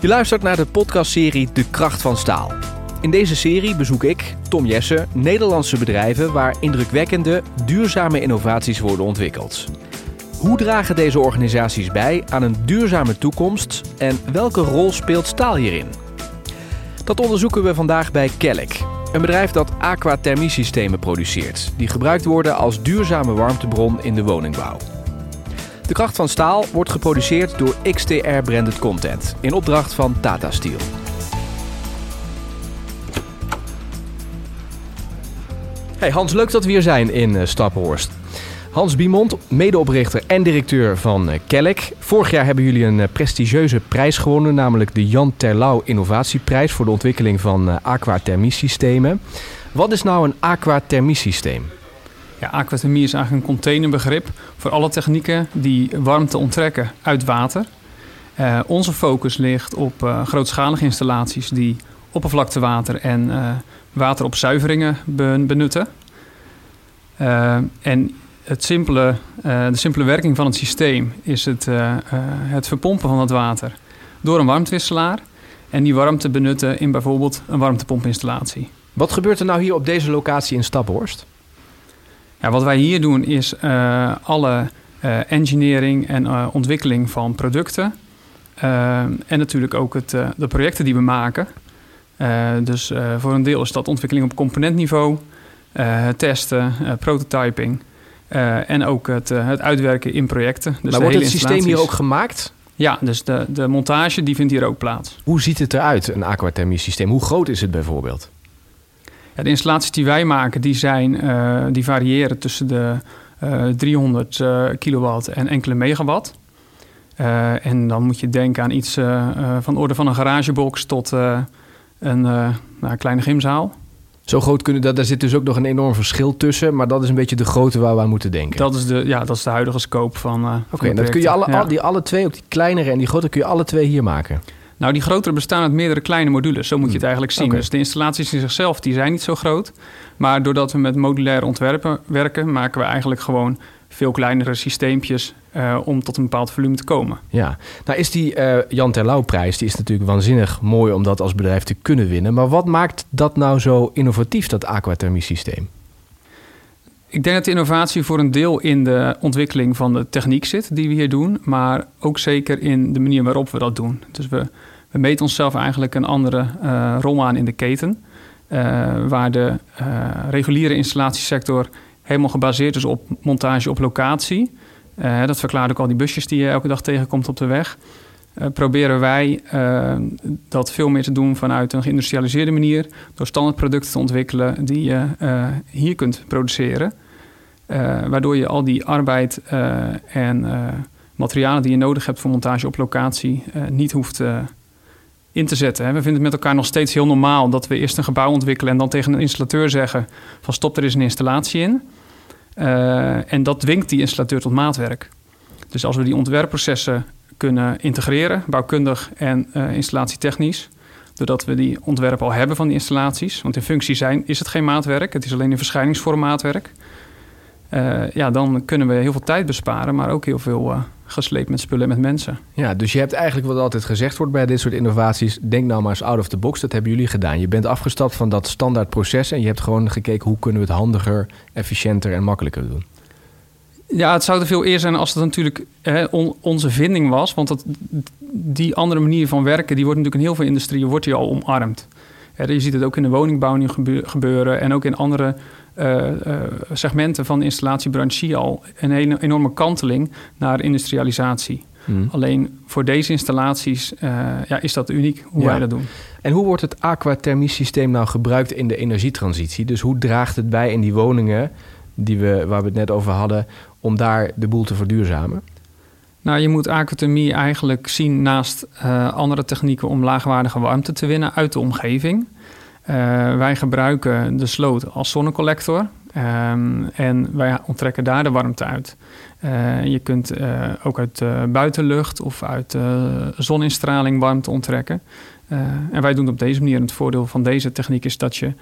Je luistert naar de podcastserie De Kracht van Staal. In deze serie bezoek ik, Tom Jessen, Nederlandse bedrijven waar indrukwekkende, duurzame innovaties worden ontwikkeld. Hoe dragen deze organisaties bij aan een duurzame toekomst en welke rol speelt staal hierin? Dat onderzoeken we vandaag bij Kelk, een bedrijf dat aquathermiesystemen produceert, die gebruikt worden als duurzame warmtebron in de woningbouw. De kracht van staal wordt geproduceerd door XTR Branded Content in opdracht van Tata Steel. Hey Hans, leuk dat we hier zijn in uh, Stappenhorst. Hans Biemond, medeoprichter en directeur van uh, Kelk. Vorig jaar hebben jullie een uh, prestigieuze prijs gewonnen, namelijk de Jan Terlouw Innovatieprijs voor de ontwikkeling van aquathermiesystemen. Wat is nou een aquathermiesysteem? Ja, aquathermie is eigenlijk een containerbegrip voor alle technieken die warmte onttrekken uit water. Uh, onze focus ligt op uh, grootschalige installaties die oppervlaktewater en uh, wateropzuiveringen benutten. en het simpele, de simpele werking van het systeem is het, het verpompen van het water door een warmtewisselaar. En die warmte benutten in bijvoorbeeld een warmtepompinstallatie. Wat gebeurt er nou hier op deze locatie in Staphorst? Ja, wat wij hier doen is uh, alle uh, engineering en uh, ontwikkeling van producten. en natuurlijk ook het, de projecten die we maken. dus voor een deel is dat ontwikkeling op componentniveau, testen, prototyping. en ook het, het uitwerken in projecten. Dus maar wordt het systeem hier ook gemaakt? Ja, dus de, de montage die vindt hier ook plaats. Hoe ziet het eruit, een aquathermie systeem? Hoe groot is het bijvoorbeeld? De installaties die wij maken, die, zijn, uh, die variëren tussen de uh, 300 uh, kilowatt en enkele megawatt. Uh, en dan moet je denken aan iets van orde van een garagebox tot een nou, kleine gymzaal. Zo groot kunnen dat, daar zit dus ook nog een enorm verschil tussen, maar dat is een beetje de grootte waar we aan moeten denken. Dat is de, ja, dat is de huidige scope van. Oké, okay, dat kun je alle, ja. al, die alle twee, ook die kleinere en die grote, kun je alle twee hier maken. Nou, die grotere bestaan uit meerdere kleine modules. Zo moet je het eigenlijk zien. Okay. Dus de installaties in zichzelf die zijn niet zo groot. Maar doordat we met modulaire ontwerpen werken, maken we eigenlijk gewoon veel kleinere systeempjes uh, om tot een bepaald volume te komen. Ja, nou is die uh, Jan Terlouw-prijs, die is natuurlijk waanzinnig mooi om dat als bedrijf te kunnen winnen. Maar wat maakt dat nou zo innovatief, dat aquathermie-systeem? Ik denk dat de innovatie voor een deel in de ontwikkeling van de techniek zit die we hier doen, maar ook zeker in de manier waarop we dat doen. Dus we, we meten onszelf eigenlijk een andere uh, rol aan in de keten, uh, waar de uh, reguliere installatiesector helemaal gebaseerd is op montage op locatie. dat verklaart ook al die busjes die je elke dag tegenkomt op de weg. Proberen wij dat veel meer te doen vanuit een geïndustrialiseerde manier, door standaardproducten te ontwikkelen die je hier kunt produceren. Waardoor je al die arbeid en materialen die je nodig hebt voor montage op locatie niet hoeft in te zetten. We vinden het met elkaar nog steeds heel normaal dat we eerst een gebouw ontwikkelen en dan tegen een installateur zeggen van stop er is een installatie in. en dat dwingt die installateur tot maatwerk. Dus als we die ontwerpprocessen kunnen integreren, bouwkundig en installatietechnisch, doordat we die ontwerpen al hebben van die installaties, want in functie zijn is het geen maatwerk, het is alleen in verschijningsvorm maatwerk. Uh, ja, dan kunnen we heel veel tijd besparen, maar ook heel veel uh, gesleept met spullen en met mensen. Ja, dus je hebt eigenlijk wat altijd gezegd wordt bij dit soort innovaties: denk nou maar eens out of the box. Dat hebben jullie gedaan. Je bent afgestapt van dat standaard proces en je hebt gewoon gekeken hoe kunnen we het handiger, efficiënter en makkelijker doen. Ja, het zou te veel eer zijn als het natuurlijk hè, on, onze vinding was. Want dat, die andere manier van werken, die wordt natuurlijk in heel veel industrieën wordt die al omarmd. je ziet het ook in de woningbouw nu gebeuren en ook in andere uh, uh, segmenten van de installatiebranche zie je al een hele, enorme kanteling naar industrialisatie. Hmm. Alleen voor deze installaties uh, ja, is dat uniek hoe ja. wij dat doen. En hoe wordt het aquathermie-systeem nou gebruikt in de energietransitie? Dus hoe draagt het bij in die woningen die we, waar we het net over hadden, om daar de boel te verduurzamen? Nou, je moet aquathermie eigenlijk zien naast andere technieken om laagwaardige warmte te winnen uit de omgeving. Uh, wij gebruiken de sloot als zonnecollector. Um, en wij onttrekken daar de warmte uit. Uh, je kunt ook uit buitenlucht of uit zoninstraling warmte onttrekken. en wij doen het op deze manier. En het voordeel van deze techniek is dat je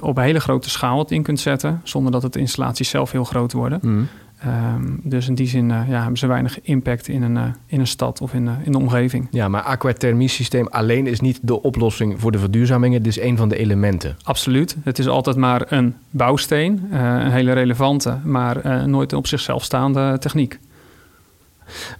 op een hele grote schaal het in kunt zetten, zonder dat het de installaties zelf heel groot worden. Mm. Ehm, dus in die zin ja, hebben ze weinig impact in een, in een stad of in, in de omgeving. Ja, maar aquathermie-systeem alleen is niet de oplossing voor de verduurzaming. Het is een van de elementen. Absoluut. Het is altijd maar een bouwsteen, een hele relevante, maar nooit op zichzelf staande techniek.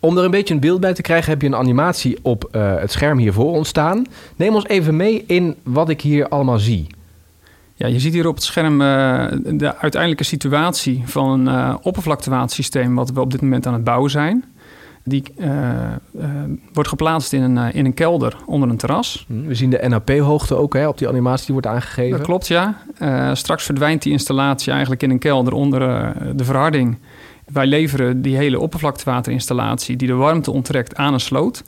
Om er een beetje een beeld bij te krijgen, heb je een animatie op het scherm hiervoor ontstaan. Neem ons even mee in wat ik hier allemaal zie. Ja, je ziet hier op het scherm uh, de uiteindelijke situatie van een uh, oppervlaktewatersysteem wat we op dit moment aan het bouwen zijn. Die wordt geplaatst in een, in een kelder onder een terras. Hm, we zien de NAP-hoogte ook hè, op die animatie die wordt aangegeven. Dat klopt, ja. straks verdwijnt die installatie eigenlijk in een kelder onder de verharding. Wij leveren die hele oppervlaktewaterinstallatie die de warmte onttrekt aan een sloot.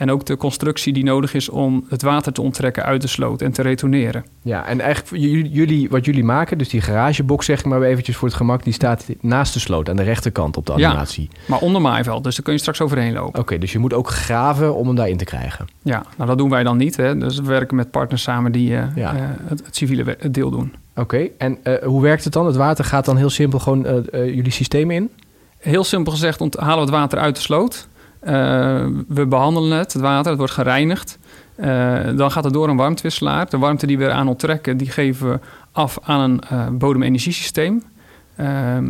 En ook de constructie die nodig is om het water te onttrekken uit de sloot en te retourneren. Ja, en eigenlijk jullie, wat jullie maken, dus die garagebox zeg ik maar eventjes voor het gemak, die staat naast de sloot aan de rechterkant op de animatie. Ja, maar onder maaiveld, dus daar kun je straks overheen lopen. Oké, dus je moet ook graven om hem daarin te krijgen. Ja, nou dat doen wij dan niet. Hè. Dus we werken met partners samen die uh, ja. uh, het, het, civiele deel doen. Oké, en uh, hoe werkt het dan? Het water gaat dan heel simpel gewoon jullie systeem in? Heel simpel gezegd halen we het water uit de sloot. Uh, we behandelen het, het water, het wordt gereinigd. Uh, dan gaat het door een warmtewisselaar. De warmte die we eraan onttrekken, die geven we af aan een uh, bodemenergiesysteem.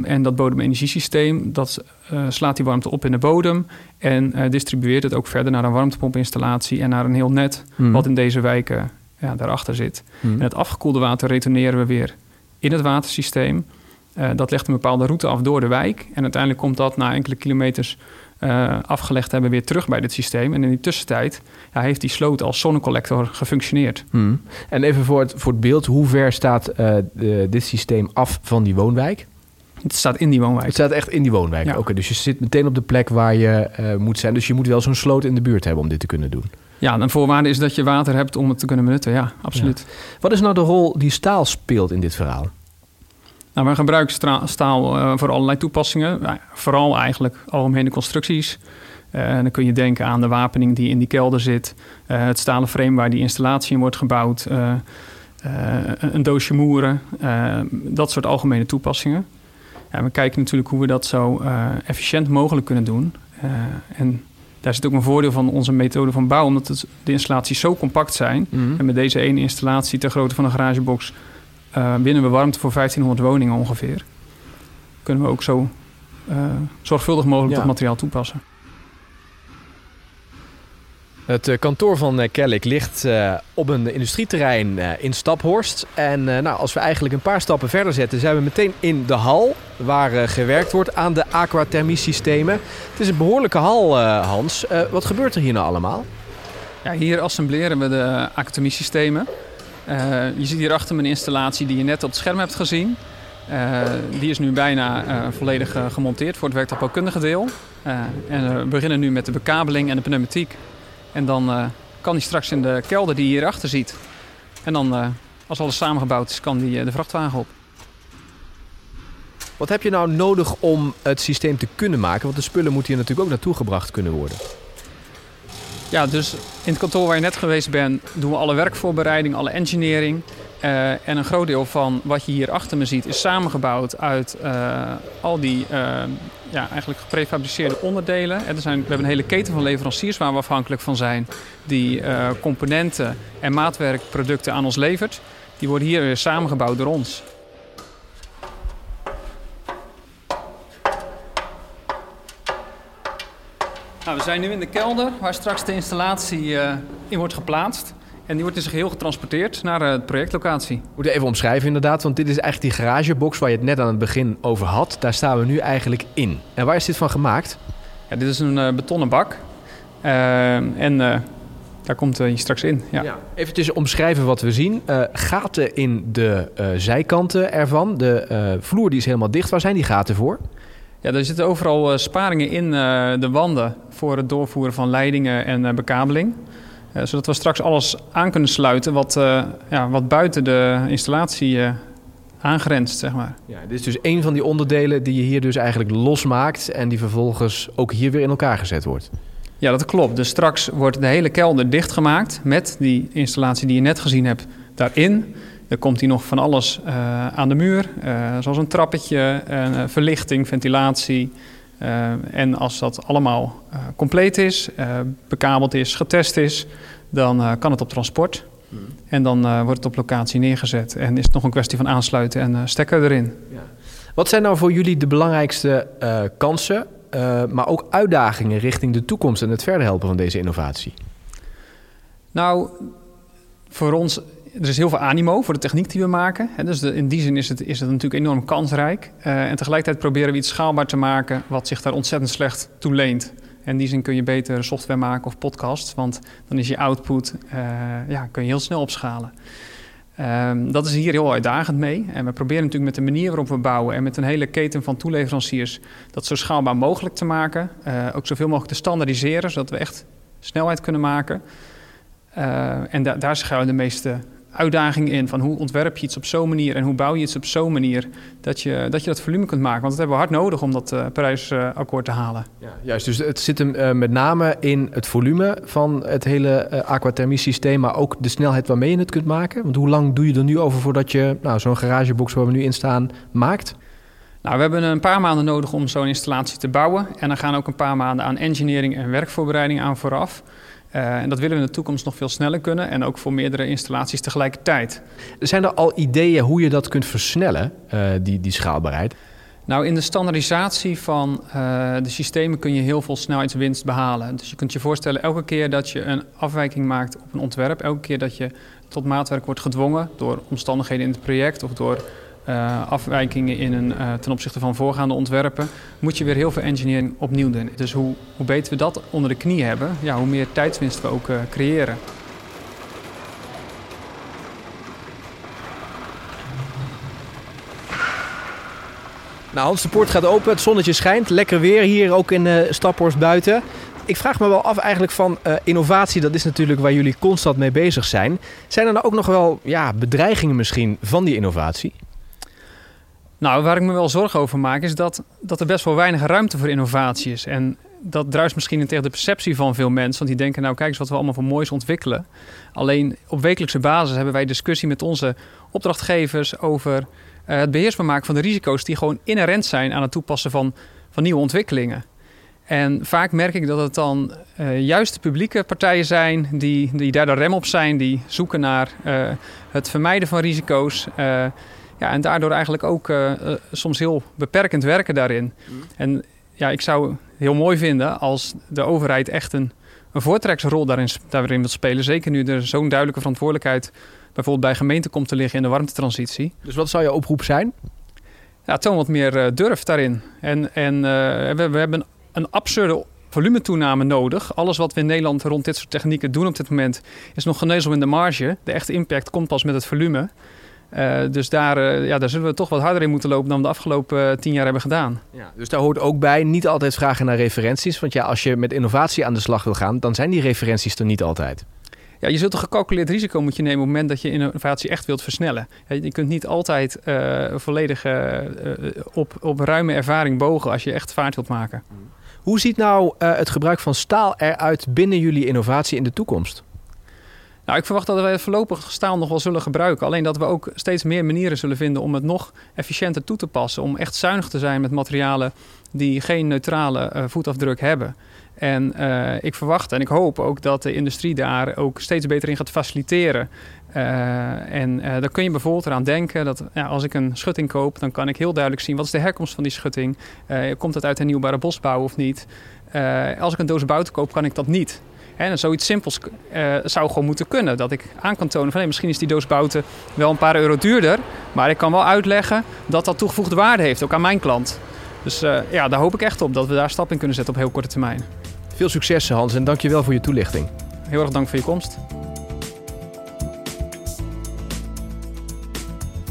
en dat bodemenergiesysteem, dat slaat die warmte op in de bodem... en distribueert het ook verder naar een warmtepompinstallatie... en naar een heel net, mm. wat in deze wijken ja, daarachter zit. Mm. En het afgekoelde water retourneren we weer in het watersysteem... Uh, dat legt een bepaalde route af door de wijk. En uiteindelijk komt dat na enkele kilometers uh, afgelegd hebben weer terug bij dit systeem. En in die tussentijd ja, heeft die sloot als zonnecollector gefunctioneerd. Hmm. En even voor het, voor het beeld, hoe ver staat uh, de, dit systeem af van die woonwijk? Het staat in die woonwijk. Het staat echt in die woonwijk. Ja. Oké, dus je zit meteen op de plek waar je moet zijn. Dus je moet wel zo'n sloot in de buurt hebben om dit te kunnen doen. Ja, een voorwaarde is dat je water hebt om het te kunnen benutten. Ja, absoluut. Wat is nou de rol die staal speelt in dit verhaal? Nou, we gebruiken staal uh, voor allerlei toepassingen. Vooral eigenlijk algemene constructies. Uh, dan kun je denken aan de wapening die in die kelder zit. Uh, het stalen frame waar die installatie in wordt gebouwd. een doosje moeren. dat soort algemene toepassingen. Ja, we kijken natuurlijk hoe we dat zo efficiënt mogelijk kunnen doen. en daar zit ook een voordeel van onze methode van bouwen. Omdat het, de installaties zo compact zijn. Mm -hmm. En met deze ene installatie ter grootte van een garagebox uh, winnen we warmte voor 1500 woningen ongeveer. Kunnen we ook zo uh, zorgvuldig mogelijk ja. dat materiaal toepassen. Het uh, kantoor van Kellik ligt op een industrieterrein in Staphorst. En nou, als we eigenlijk een paar stappen verder zetten, zijn we meteen in de hal waar gewerkt wordt aan de aquathermie-systemen. Het is een behoorlijke hal, Hans. wat gebeurt er hier nou allemaal? Ja, hier assembleren we de aquathermie-systemen. Uh, je ziet hier achter me een installatie die je net op het scherm hebt gezien. Uh, die is nu bijna uh, volledig gemonteerd voor het werktuigbouwkundige deel. en we beginnen nu met de bekabeling en de pneumatiek. En dan kan die straks in de kelder die je hierachter ziet. En dan, als alles samengebouwd is, kan die de vrachtwagen op. Wat heb je nou nodig om het systeem te kunnen maken? Want de spullen moeten hier natuurlijk ook naartoe gebracht kunnen worden. Ja, dus in het kantoor waar je net geweest bent, doen we alle werkvoorbereiding, alle engineering. Uh, en een groot deel van wat je hier achter me ziet is samengebouwd uit uh, al die uh, ja, eigenlijk geprefabriceerde onderdelen. En er zijn, we hebben een hele keten van leveranciers waar we afhankelijk van zijn, die componenten en maatwerkproducten aan ons levert. Die worden hier weer samengebouwd door ons. Nou, we zijn nu in de kelder waar straks de installatie uh, in wordt geplaatst. En die wordt in zijn geheel getransporteerd naar uh, de projectlocatie. We moeten even omschrijven inderdaad, want dit is eigenlijk die garagebox waar je het net aan het begin over had. Daar staan we nu eigenlijk in. En waar is dit van gemaakt? Ja, dit is een uh, betonnen bak. en daar komt je straks in. Ja. ja. Even omschrijven wat we zien. gaten in de zijkanten ervan. De vloer die is helemaal dicht. Waar zijn die gaten voor? Ja, er zitten overal uh, sparingen in uh, de wanden voor het doorvoeren van leidingen en uh, bekabeling. zodat we straks alles aan kunnen sluiten wat, ja, wat buiten de installatie aangrenst, zeg maar. Ja, dit is dus een van die onderdelen die je hier dus eigenlijk losmaakt... en die vervolgens ook hier weer in elkaar gezet wordt. Ja, dat klopt. Dus straks wordt de hele kelder dichtgemaakt met die installatie die je net gezien hebt daarin... Er komt hier nog van alles aan de muur, zoals een trappetje, verlichting, ventilatie. en als dat allemaal compleet is, bekabeld is, getest is, dan kan het op transport. Hmm. En dan wordt het op locatie neergezet. En is het nog een kwestie van aansluiten en stekker erin. Ja. Wat zijn nou voor jullie de belangrijkste kansen uh, maar ook uitdagingen richting de toekomst en het verder helpen van deze innovatie? Nou, voor ons, er is heel veel animo voor de techniek die we maken. dus in die zin is het, is het natuurlijk enorm kansrijk. Uh, en tegelijkertijd proberen we iets schaalbaar te maken wat zich daar ontzettend slecht toe leent. En in die zin kun je beter software maken of podcasts, want dan is je output, uh, ja, kun je heel snel opschalen. Um, dat is hier heel uitdagend mee. En we proberen natuurlijk met de manier waarop we bouwen en met een hele keten van toeleveranciers dat zo schaalbaar mogelijk te maken. Uh, ook zoveel mogelijk te standaardiseren, zodat we echt snelheid kunnen maken. En da daar schuilen de meeste uitdaging in. Van hoe ontwerp je iets op zo'n manier en hoe bouw je iets op zo'n manier dat je, dat je dat volume kunt maken. Want dat hebben we hard nodig om dat uh, Parijsakkoord te halen. Ja, juist, dus het zit hem uh, met name in het volume van het hele uh, aquathermie systeem, maar ook de snelheid waarmee je het kunt maken. Want hoe lang doe je er nu over voordat je nou, zo'n garagebox waar we nu in staan maakt? Nou, we hebben een paar maanden nodig om zo'n installatie te bouwen. En dan gaan ook een paar maanden aan engineering en werkvoorbereiding aan vooraf. Uh, en dat willen we in de toekomst nog veel sneller kunnen en ook voor meerdere installaties tegelijkertijd. Zijn er al ideeën hoe je dat kunt versnellen, uh, die, die schaalbaarheid? Nou, in de standaardisatie van uh, de systemen kun je heel veel snelheidswinst behalen. Dus je kunt je voorstellen, elke keer dat je een afwijking maakt op een ontwerp, elke keer dat je tot maatwerk wordt gedwongen door omstandigheden in het project of door uh, afwijkingen in een, uh, ten opzichte van voorgaande ontwerpen, moet je weer heel veel engineering opnieuw doen. Dus hoe, hoe beter we dat onder de knie hebben, ja, hoe meer tijdswinst we ook uh, creëren. Nou, Hans, de poort gaat open, het zonnetje schijnt. Lekker weer hier ook in uh, Staphorst buiten. Ik vraag me wel af eigenlijk van innovatie, dat is natuurlijk waar jullie constant mee bezig zijn. Zijn er nou ook nog wel ja, bedreigingen misschien van die innovatie? Nou, waar ik me wel zorgen over maak, is dat, dat er best wel weinig ruimte voor innovatie is. En dat druist misschien tegen de perceptie van veel mensen. Want die denken, nou kijk eens wat we allemaal voor moois ontwikkelen. Alleen op wekelijkse basis hebben wij discussie met onze opdrachtgevers over uh, het beheersbaar maken van de risico's die gewoon inherent zijn aan het toepassen van, van nieuwe ontwikkelingen. En vaak merk ik dat het dan uh, juist de publieke partijen zijn die, die daar de rem op zijn, die zoeken naar uh, het vermijden van risico's. Ja, en daardoor eigenlijk ook uh, soms heel beperkend werken daarin. Mm. En ja, ik zou heel mooi vinden als de overheid echt een, een voortreksrol daarin, daarin wil spelen. Zeker nu er zo'n duidelijke verantwoordelijkheid bijvoorbeeld bij gemeenten komt te liggen in de warmtetransitie. Dus wat zou je oproep zijn? Ja, toon wat meer uh, durf daarin. En, en uh, we, we hebben een absurde volumetoename nodig. Alles wat we in Nederland rond dit soort technieken doen op dit moment is nog geneuzel in de marge. De echte impact komt pas met het volume. Uh, dus daar, uh, ja, daar zullen we toch wat harder in moeten lopen dan we de afgelopen uh, tien jaar hebben gedaan. Ja, dus daar hoort ook bij niet altijd vragen naar referenties. Want ja, als je met innovatie aan de slag wil gaan, dan zijn die referenties er niet altijd. Ja, je zult een gecalculeerd risico moet je nemen op het moment dat je innovatie echt wilt versnellen. Je kunt niet altijd volledig op, op ruime ervaring bogen als je echt vaart wilt maken. Hoe ziet nou het gebruik van staal eruit binnen jullie innovatie in de toekomst? Nou, ik verwacht dat we voorlopig staal nog wel zullen gebruiken. Alleen dat we ook steeds meer manieren zullen vinden om het nog efficiënter toe te passen. Om echt zuinig te zijn met materialen die geen neutrale uh, voetafdruk hebben. En uh, ik verwacht en ik hoop ook dat de industrie daar ook steeds beter in gaat faciliteren. Uh, en dan kun je bijvoorbeeld eraan denken dat ja, als ik een schutting koop, dan kan ik heel duidelijk zien wat is de herkomst van die schutting. komt het uit hernieuwbare bosbouw of niet? als ik een doos bouten koop, kan ik dat niet. En zoiets simpels uh, zou gewoon moeten kunnen. Dat ik aan kan tonen van hey, misschien is die doos bouten wel een paar euro duurder. Maar ik kan wel uitleggen dat dat toegevoegde waarde heeft, ook aan mijn klant. Dus uh, ja, daar hoop ik echt op dat we daar stap in kunnen zetten op heel korte termijn. Veel succes Hans en dankjewel voor je toelichting. Heel erg dank voor je komst.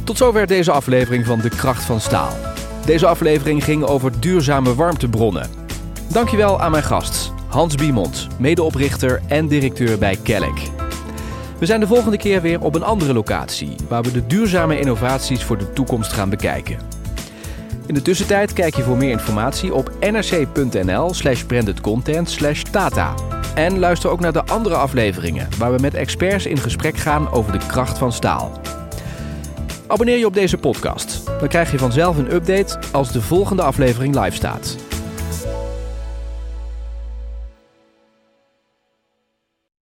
Tot zover deze aflevering van De Kracht van Staal. Deze aflevering ging over duurzame warmtebronnen. Dankjewel aan mijn gast, Hans Biemond, medeoprichter en directeur bij Kelk. We zijn de volgende keer weer op een andere locatie, waar we de duurzame innovaties voor de toekomst gaan bekijken. In de tussentijd kijk je voor meer informatie op nrc.nl slash brandedcontent slash tata. En luister ook naar de andere afleveringen, waar we met experts in gesprek gaan over de kracht van staal. Abonneer je op deze podcast. Dan krijg je vanzelf een update als de volgende aflevering live staat.